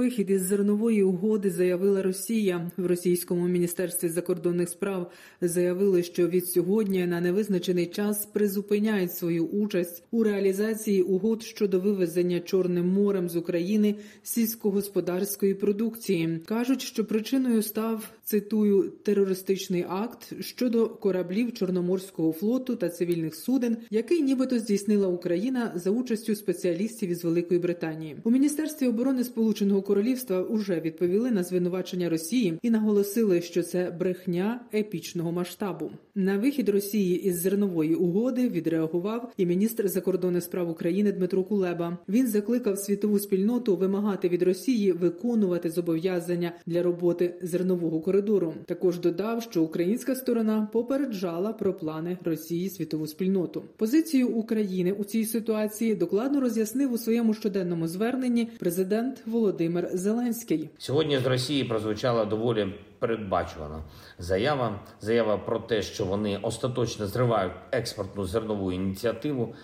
вихід із зернової угоди заявила Росія в російському міністерстві закордонних справ. Заявили, що від сьогодні на невизначений час призупиняють свою участь у реалізації угод щодо вивезення Чорним морем з України сільськогосподарської продукції. кажуть, що причиною став цитую терористичний акт щодо кораблів Чорноморського флоту та цивільних суден, який нібито здійснила Україна за участю спеціалістів із Великої Британії. У міністерстві оборони Сполученого Королівства уже відповіли на звинувачення Росії і наголосили, що це брехня епічного масштабу. На вихід Росії із зернової угоди відреагував і міністр закордонних справ України Дмитро Кулеба. Він закликав світову спільноту вимагати від Росії виконувати зобов'язання для роботи зернового коридору. Також додав, що українська сторона попереджала про плани Росії світову спільноту. Позицію України у цій ситуації докладно роз'яснив у своєму щоденному зверненні президент Володимир Зеленський. Сьогодні з Росії прозвучала доволі передбачувана заява. Заява про те, що вони остаточно зривають експортну зернову ініціативу.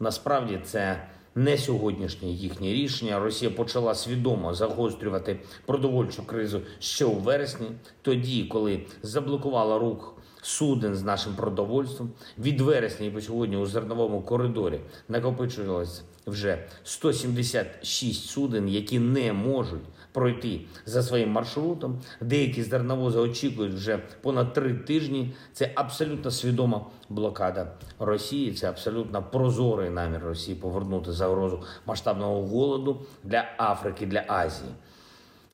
Насправді це не сьогоднішнє їхнє рішення. Росія почала свідомо загострювати продовольчу кризу ще у вересні, тоді, коли заблокувала рух суден з нашим продовольством. Від вересня і по сьогодні у зерновому коридорі накопичувалось вже 176 суден, які не можуть пройти за своїм маршрутом. Деякі з зерновози очікують вже понад три тижні. Це абсолютно свідома блокада Росії. Це абсолютно прозорий намір Росії повернути загрозу масштабного голоду для Африки, для Азії.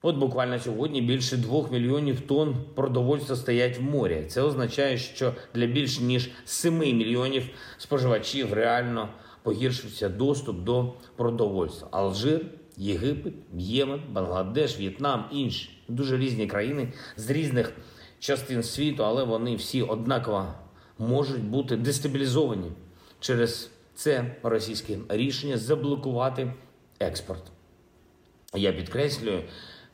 От буквально сьогодні більше двох мільйонів тонн продовольства стоять в морі. Це означає, що для більш ніж 7 мільйонів споживачів реально погіршився доступ до продовольства. Алжир, Єгипет, Ємен, Бангладеш, В'єтнам, інші дуже різні країни з різних частин світу, але вони всі однаково можуть бути дестабілізовані через це російське рішення заблокувати експорт. Я підкреслюю.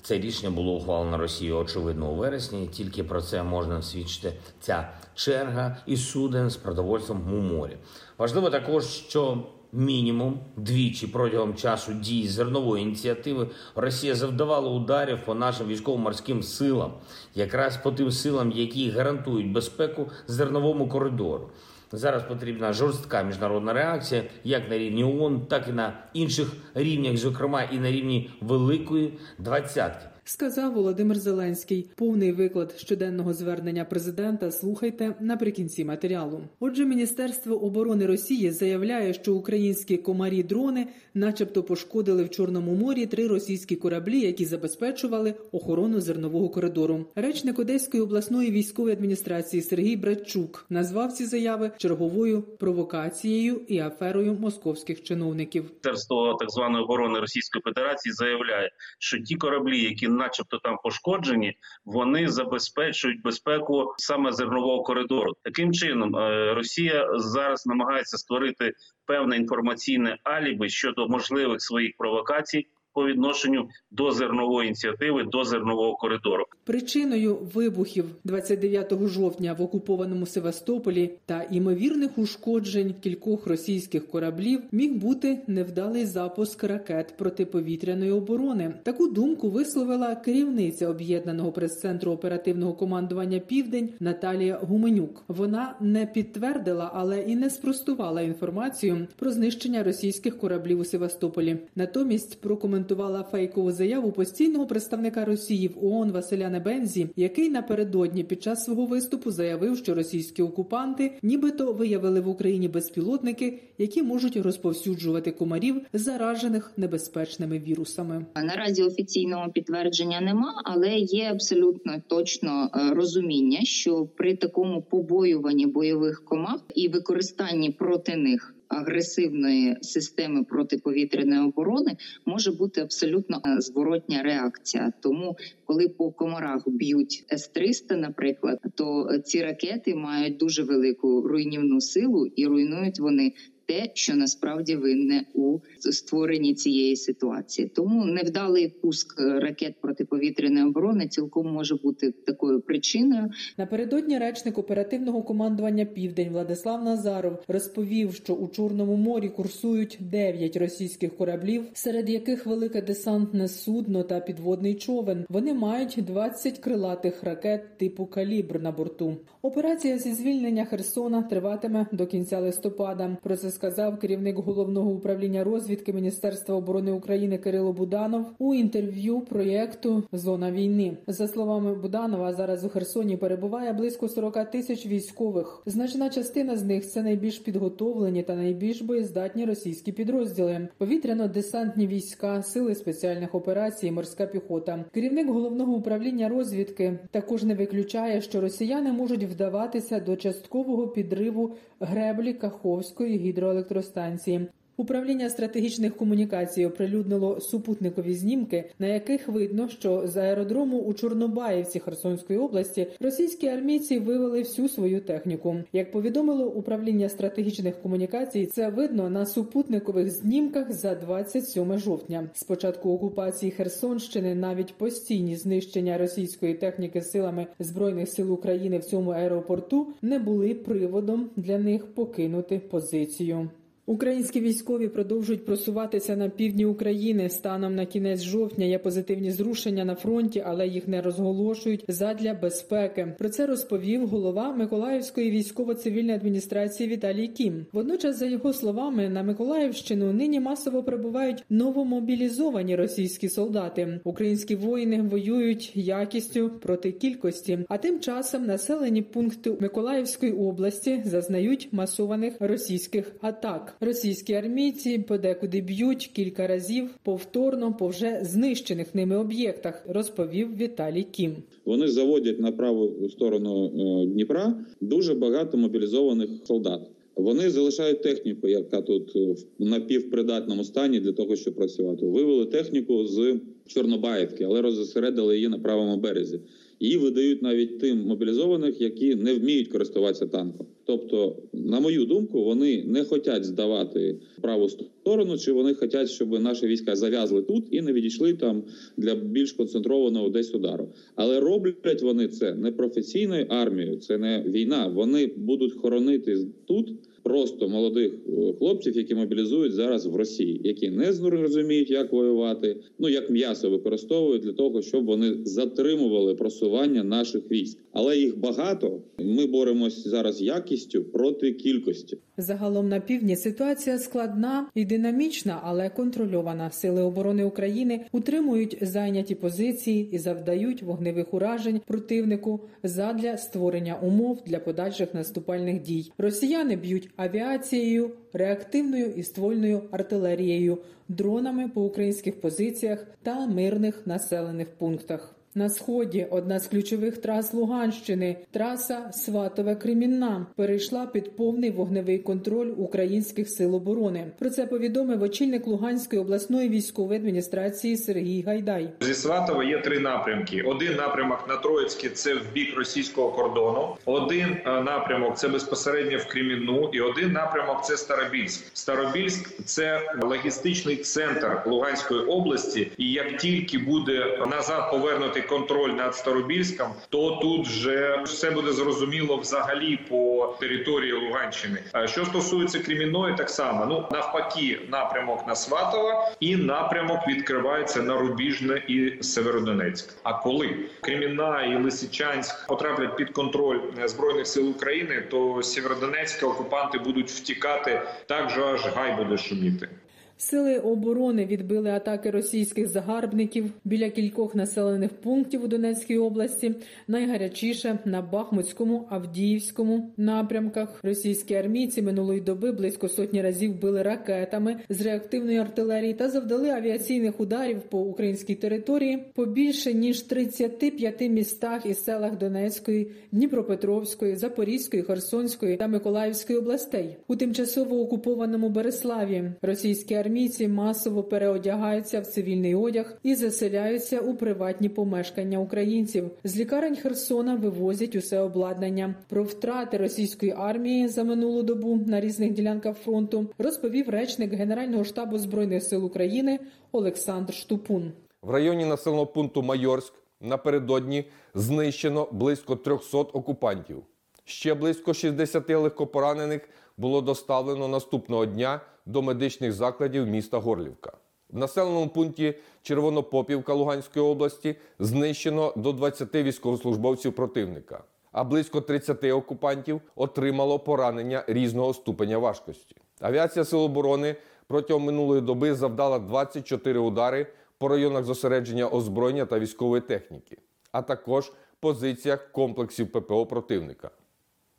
Це рішення було ухвалено Росією очевидно у вересні. Тільки про це можна свідчити ця черга і суден з продовольством у морі. Важливо також, що мінімум двічі протягом часу дії зернової ініціативи Росія завдавала ударів по нашим військово-морським силам, якраз по тим силам, які гарантують безпеку зерновому коридору. Зараз потрібна жорстка міжнародна реакція, як на рівні ООН, так і на інших рівнях, зокрема і на рівні Великої двадцятки сказав Володимир Зеленський. Повний виклад щоденного звернення президента слухайте наприкінці матеріалу. Отже, Міністерство оборони Росії заявляє, що українські комарі дрони, начебто, пошкодили в Чорному морі три російські кораблі, які забезпечували охорону зернового коридору. Речник Одеської обласної військової адміністрації Сергій Братчук назвав ці заяви черговою провокацією і аферою московських чиновників. Міністерство так званої оборони Російської Федерації заявляє, що ті кораблі, які начебто там пошкоджені, вони забезпечують безпеку саме зернового коридору. Таким чином е, Росія зараз намагається створити певне інформаційне алібі щодо можливих своїх провокацій по відношенню до зернової ініціативи, до зернового коридору. Причиною вибухів 29 жовтня в окупованому Севастополі та імовірних ушкоджень кількох російських кораблів міг бути невдалий запуск ракет протиповітряної оборони. Таку думку висловила керівниця об'єднаного прес-центру оперативного командування Південь Наталія Гуменюк. Вона не підтвердила, але і не спростувала інформацію про знищення російських кораблів у Севастополі. Натомість прокоментувала прокоментувала фейкову заяву постійного представника Росії в ООН Василя Небензі, який напередодні під час свого виступу заявив, що російські окупанти нібито виявили в Україні безпілотники, які можуть розповсюджувати комарів, заражених небезпечними вірусами. Наразі офіційного підтвердження нема, але є абсолютно точно е, розуміння, що при такому побоюванні бойових комах і використанні проти них агресивної системи протиповітряної оборони може бути абсолютно е, зворотня реакція. Тому, коли по комарах б'ють С-300, наприклад, то ці ракети мають дуже велику руйнівну силу і руйнують вони те, що насправді винне у створенні цієї ситуації. Тому невдалий пуск ракет протиповітряної оборони цілком може бути такою причиною. Напередодні речник оперативного командування Південь Владислав Назаров розповів, що у Чорному морі курсують 9 російських кораблів, серед яких велике десантне судно та підводний човен. Вони мають 20 крилатих ракет типу калібр на борту. Операція зі звільнення Херсона триватиме до кінця листопада. Про це сказав керівник головного управління розвідки Міністерства оборони України Кирило Буданов у інтерв'ю проєкту Зона війни. За словами Буданова, зараз у Херсоні перебуває близько 40 тисяч військових. Значна частина з них це найбільш підготовлені та найбільш боєздатні російські підрозділи: повітряно-десантні війська, сили спеціальних операцій, морська піхота. Керівник головного управління розвідки також не виключає, що росіяни можуть вдаватися до часткового підриву греблі Каховської гідроелектростанції. Управління стратегічних комунікацій оприлюднило супутникові знімки, на яких видно, що з аеродрому у Чорнобаївці Херсонської області російські армійці вивели всю свою техніку. Як повідомило управління стратегічних комунікацій, це видно на супутникових знімках за 27 жовтня. З початку окупації Херсонщини навіть постійні знищення російської техніки силами збройних сил України в цьому аеропорту не були приводом для них покинути позицію. Українські військові продовжують просуватися на півдні України. Станом на кінець жовтня є позитивні зрушення на фронті, але їх не розголошують задля безпеки. Про це розповів голова Миколаївської військово-цивільної адміністрації Віталій Кім. Водночас, за його словами, на Миколаївщину нині масово прибувають новомобілізовані російські солдати. Українські воїни воюють якістю проти кількості. А тим часом населені пункти Миколаївської області зазнають масованих російських атак. Російські армійці подекуди б'ють кілька разів повторно по вже знищених ними об'єктах, розповів Віталій Кім. Вони заводять на праву сторону е, Дніпра дуже багато мобілізованих солдат. Вони залишають техніку, яка тут е, в напівпридатному стані для того, щоб працювати. Вивели техніку з Чорнобаївки, але розосередили її на правому березі. Її видають навіть тим мобілізованих, які не вміють користуватися танком. Тобто, на мою думку, вони не хочуть здавати праву сторону, чи вони хочуть, щоб наші війська зав'язли тут і не відійшли там для більш концентрованого десь удару. Але роблять вони це не професійною армією, це не війна. Вони будуть хоронити тут просто молодих е, хлопців, які мобілізують зараз в Росії, які не розуміють, як воювати, ну як м'ясо використовують для того, щоб вони затримували просування наших військ. Але їх багато. Ми боремось зараз якістю проти кількості. Загалом на півдні ситуація складна і динамічна, але контрольована. Сили оборони України утримують зайняті позиції і завдають вогневих уражень противнику задля створення умов для подальших наступальних дій. Росіяни б'ють авіацією, реактивною і ствольною артилерією, дронами по українських позиціях та мирних населених пунктах. На сході одна з ключових трас Луганщини, траса Сватове Кремінна, перейшла під повний вогневий контроль українських сил оборони. Про це повідомив очільник Луганської обласної військової адміністрації Сергій Гайдай. Зі Сватова є три напрямки: один напрямок на Троїцький – це в бік російського кордону, один е, напрямок це безпосередньо в Кремінну, і один напрямок це Старобільськ. Старобільськ це логістичний центр Луганської області. І як тільки буде назад повернутий контроль над Старобільськом, то тут вже все буде зрозуміло взагалі по території Луганщини. А що стосується Кремінної, так само ну навпаки, напрямок на Сватова і напрямок відкривається на Рубіжне і Северодонецьк. А коли Кремінна і Лисичанськ потраплять під контроль е, збройних сил України, то Сєвєродонецька окупанти будуть втікати так же аж гай буде шуміти. Сили оборони відбили атаки російських загарбників біля кількох населених пунктів у Донецькій області. Найгарячіше на Бахмутському, Авдіївському напрямках. Російські армійці минулої доби близько сотні разів били ракетами з реактивної артилерії та завдали авіаційних ударів по українській території по більше ніж 35 містах і селах Донецької, Дніпропетровської, Запорізької, Херсонської та Миколаївської областей. У тимчасово окупованому Береславі російські армійці масово переодягаються в цивільний одяг і заселяються у приватні помешкання українців. З лікарень Херсона вивозять усе обладнання. Про втрати російської армії за минулу добу на різних ділянках фронту розповів речник Генерального штабу збройних сил України Олександр Штупун. В районі населеного пункту Майорськ напередодні знищено близько 300 окупантів. Ще близько 60 легкопоранених було доставлено наступного дня до медичних закладів міста Горлівка. В населеному пункті Червонопопівка Луганської області знищено до 20 військовослужбовців противника, а близько 30 окупантів отримало поранення різного ступеня важкості. Авіація Сил оборони протягом минулої доби завдала 24 удари по районах зосередження озброєння та військової техніки, а також позиціях комплексів ППО противника.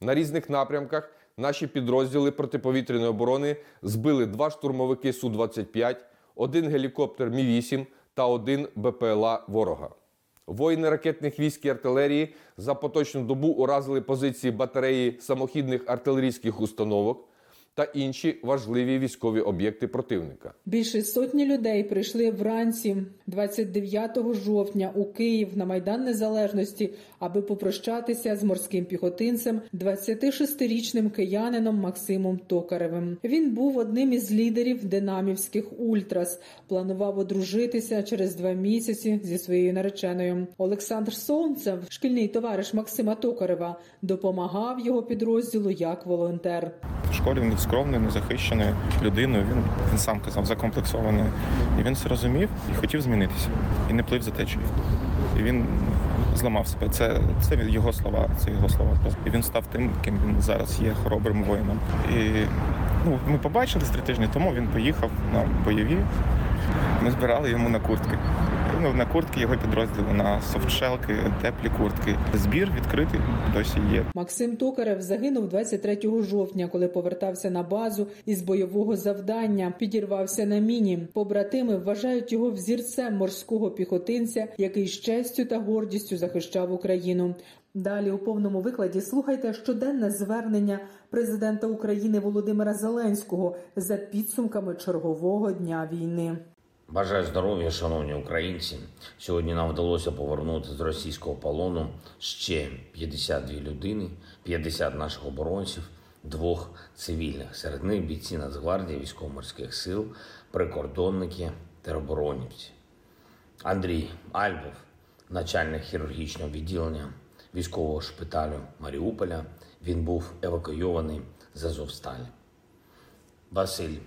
На різних напрямках наші підрозділи протиповітряної оборони збили два штурмовики Су-25, один гелікоптер Мі-8 та один БПЛА ворога. Воїни ракетних військ і артилерії за поточну добу уразили позиції батареї самохідних артилерійських установок та інші важливі військові об'єкти противника. Більше сотні людей прийшли вранці 29 жовтня у Київ на Майдан Незалежності, аби попрощатися з морським піхотинцем, 26-річним киянином Максимом Токаревим. Він був одним із лідерів динамівських ультрас. Планував одружитися через два місяці зі своєю нареченою. Олександр Солнцев, шкільний товариш Максима Токарева, допомагав його підрозділу як волонтер. В школі скромною, незахищеною людиною. Він, він сам казав закомплексованою. І він це розумів і хотів змінитися. І не плив за течією. І він зламав себе. Це, це його слова, це його слова. І він став тим, ким він зараз є хоробрим воїном. І ну, ми побачили три тижні тому. Він поїхав на бойові. Ми збирали йому на куртки. Ну, на куртки його підрозділи, на софтшелки, теплі куртки. Збір відкритий досі є. Максим Токарев загинув 23 жовтня, коли повертався на базу із бойового завдання. Підірвався на міні. Побратими вважають його взірцем морського піхотинця, який з честю та гордістю захищав Україну. Далі у повному викладі слухайте щоденне звернення президента України Володимира Зеленського за підсумками чергового дня війни. Бажаю здоров'я, шановні українці. Сьогодні нам вдалося повернути з російського полону ще 52 людини, 50 наших оборонців, двох цивільних. Серед них бійці Нацгвардії, військово-морських сил, прикордонники, тероборонівці. Андрій Альбов, начальник хірургічного відділення військового шпиталю Маріуполя. Він був евакуйований з Азовсталі. Василь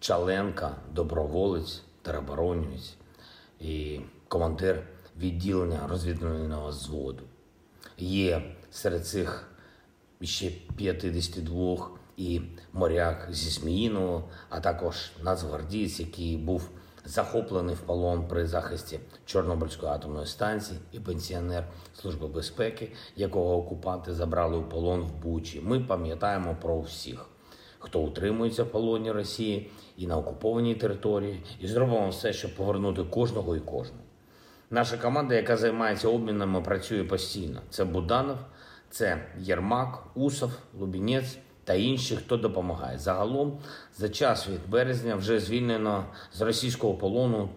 Чаленка, доброволець, тероборонівець і командир відділення розвідувального зводу. Є серед цих ще 52 і моряк зі Зміїного, а також нацгвардієць, який був захоплений в полон при захисті Чорнобильської атомної станції, і пенсіонер Служби безпеки, якого окупанти забрали у полон в Бучі. Ми пам'ятаємо про всіх хто утримується в полоні Росії і на окупованій території, і зробимо все, щоб повернути кожного і кожну. Наша команда, яка займається обмінами, працює постійно. Це Буданов, це Єрмак, Усов, Лубінець та інші, хто допомагає. Загалом за час від березня вже звільнено з російського полону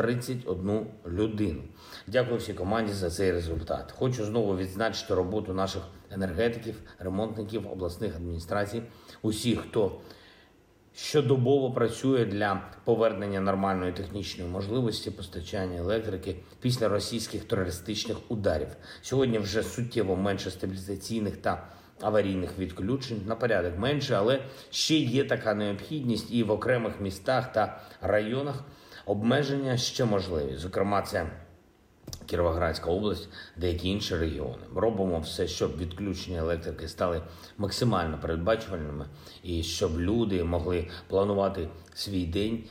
1031 людину. Дякую всій команді за цей результат. Хочу знову відзначити роботу наших енергетиків, ремонтників обласних адміністрацій, усіх, хто щодобово працює для повернення нормальної технічної можливості постачання електрики після російських терористичних ударів. Сьогодні вже суттєво менше стабілізаційних та аварійних відключень на порядок менше, але ще є така необхідність і в окремих містах та районах обмеження ще можливі. Зокрема, це Кіровоградська область, деякі інші регіони. Робимо все, щоб відключення електрики стали максимально передбачувальними і щоб люди могли планувати свій день.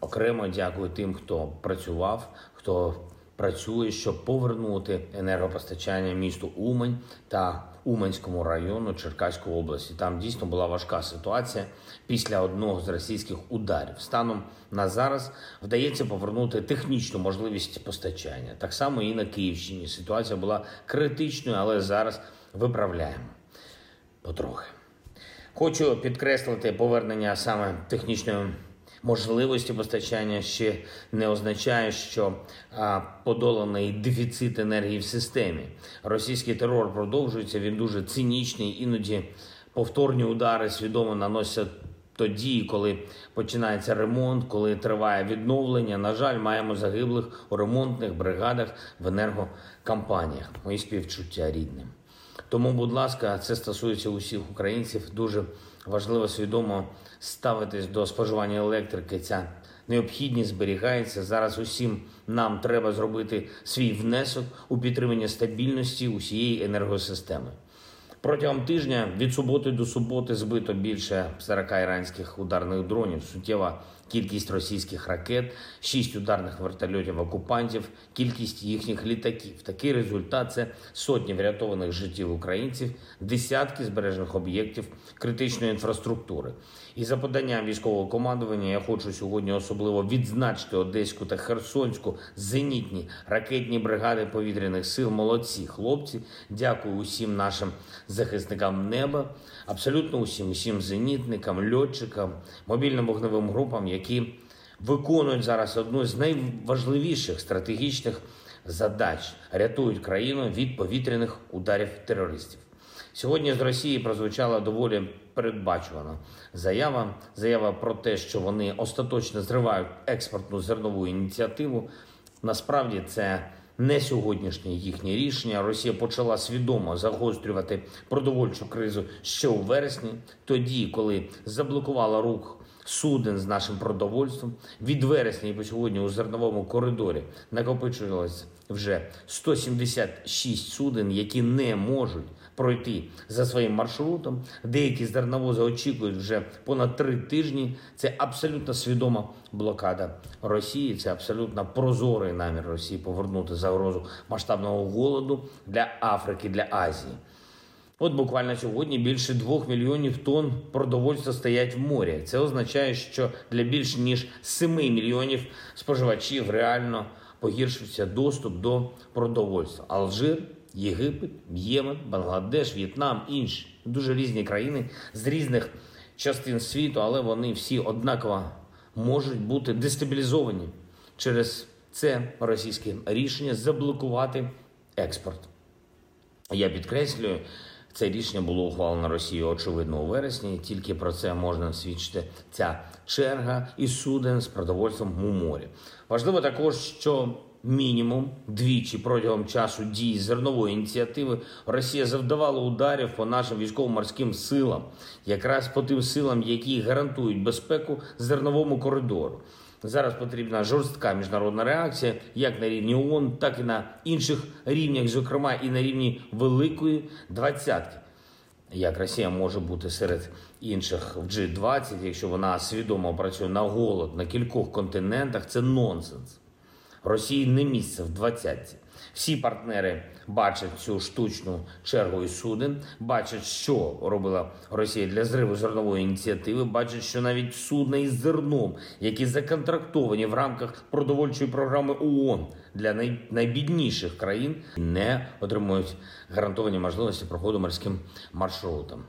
Окремо дякую тим, хто працював, хто працює, щоб повернути енергопостачання місту Умань та Уманському району Черкаської області. Там дійсно була важка ситуація після одного з російських ударів. Станом на зараз вдається повернути технічну можливість постачання. Так само і на Київщині ситуація була критичною, але зараз виправляємо потрохи. Хочу підкреслити повернення саме технічної можливості постачання ще не означає, що подоланий дефіцит енергії в системі. Російський терор продовжується. Він дуже цинічний, іноді повторні удари свідомо наносять тоді, коли починається ремонт, коли триває відновлення. На жаль, маємо загиблих у ремонтних бригадах в енергокомпаніях. Мої співчуття рідним. Тому, будь ласка, це стосується усіх українців. Дуже важливо свідомо ставитись до споживання електрики. Ця необхідність зберігається. Зараз усім нам треба зробити свій внесок у підтримання стабільності усієї енергосистеми. Протягом тижня від суботи до суботи збито більше 40 іранських ударних дронів. Суттєва кількість російських ракет, 6 ударних вертольотів окупантів, кількість їхніх літаків. Такий результат це сотні врятованих життів українців, десятки збережених об'єктів критичної інфраструктури. І за поданням військового командування я хочу сьогодні особливо відзначити Одеську та Херсонську зенітні ракетні бригади повітряних сил. Молодці хлопці. Дякую усім нашим захисникам неба, абсолютно усім, усім зенітникам, льотчикам, мобільним вогневим групам, які виконують зараз одну з найважливіших стратегічних задач, рятують країну від повітряних ударів терористів. Сьогодні з Росії прозвучала доволі передбачувана заява. Заява про те, що вони остаточно зривають експортну зернову ініціативу. Насправді це не сьогоднішнє їхнє рішення. Росія почала свідомо загострювати продовольчу кризу ще у вересні, тоді, коли заблокувала рух суден з нашим продовольством. Від вересня і по сьогодні у зерновому коридорі накопичувалось вже 176 суден, які не можуть пройти за своїм маршрутом. Деякі зерновози очікують вже понад три тижні. Це абсолютно свідома блокада Росії. Це абсолютно прозорий намір Росії повернути загрозу масштабного голоду для Африки, для Азії. От буквально сьогодні більше двох мільйонів тонн продовольства стоять в морі. Це означає, що для більш ніж 7 мільйонів споживачів реально погіршився доступ до продовольства. Алжир, Єгипет, Ємен, Бангладеш, В'єтнам, інші дуже різні країни з різних частин світу, але вони всі однаково можуть бути дестабілізовані через це російське рішення заблокувати експорт. Я підкреслюю, це рішення було ухвалено Росією, очевидно, у вересні. Тільки про це можна свідчити ця черга і суден з продовольством у морі. Важливо також, що мінімум двічі протягом часу дії зернової ініціативи Росія завдавала ударів по нашим військово-морським силам, якраз по тим силам, які гарантують безпеку зерновому коридору. Зараз потрібна жорстка міжнародна реакція, як на рівні ООН, так і на інших рівнях, зокрема і на рівні Великої двадцятки. Як Росія може бути серед інших в G20, якщо вона свідомо працює на голод на кількох континентах, це нонсенс. Росії не місце в двадцятці. Всі партнери бачать цю штучну чергу із суден, бачать, що робила Росія для зриву зернової ініціативи, бачать, що навіть судна із зерном, які законтрактовані в рамках продовольчої програми ООН для най- найбідніших країн, не отримують гарантовані можливості проходу морським маршрутом.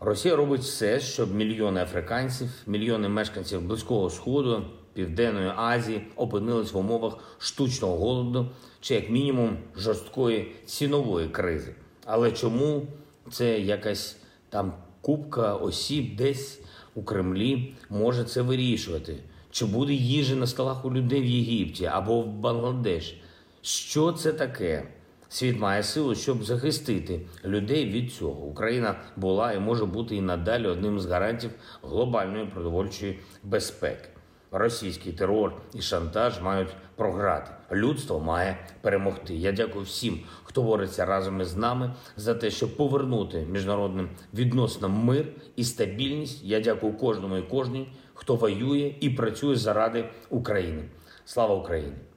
Росія робить все, щоб мільйони африканців, мільйони мешканців Близького Сходу, Південної Азії опинились в умовах штучного голоду чи, як мінімум, жорсткої цінової кризи. Але чому це якась там купка осіб десь у Кремлі може це вирішувати? Чи буде їжа на столах у людей в Єгипті або в Бангладеш? Що це таке? Світ має силу, щоб захистити людей від цього. Україна була і може бути і надалі одним з гарантів глобальної продовольчої безпеки. Російський терор і шантаж мають програти. Людство має перемогти. Я дякую всім, хто бореться разом із нами за те, щоб повернути міжнародним відносинам мир і стабільність. Я дякую кожному і кожній, хто воює і працює заради України. Слава Україні!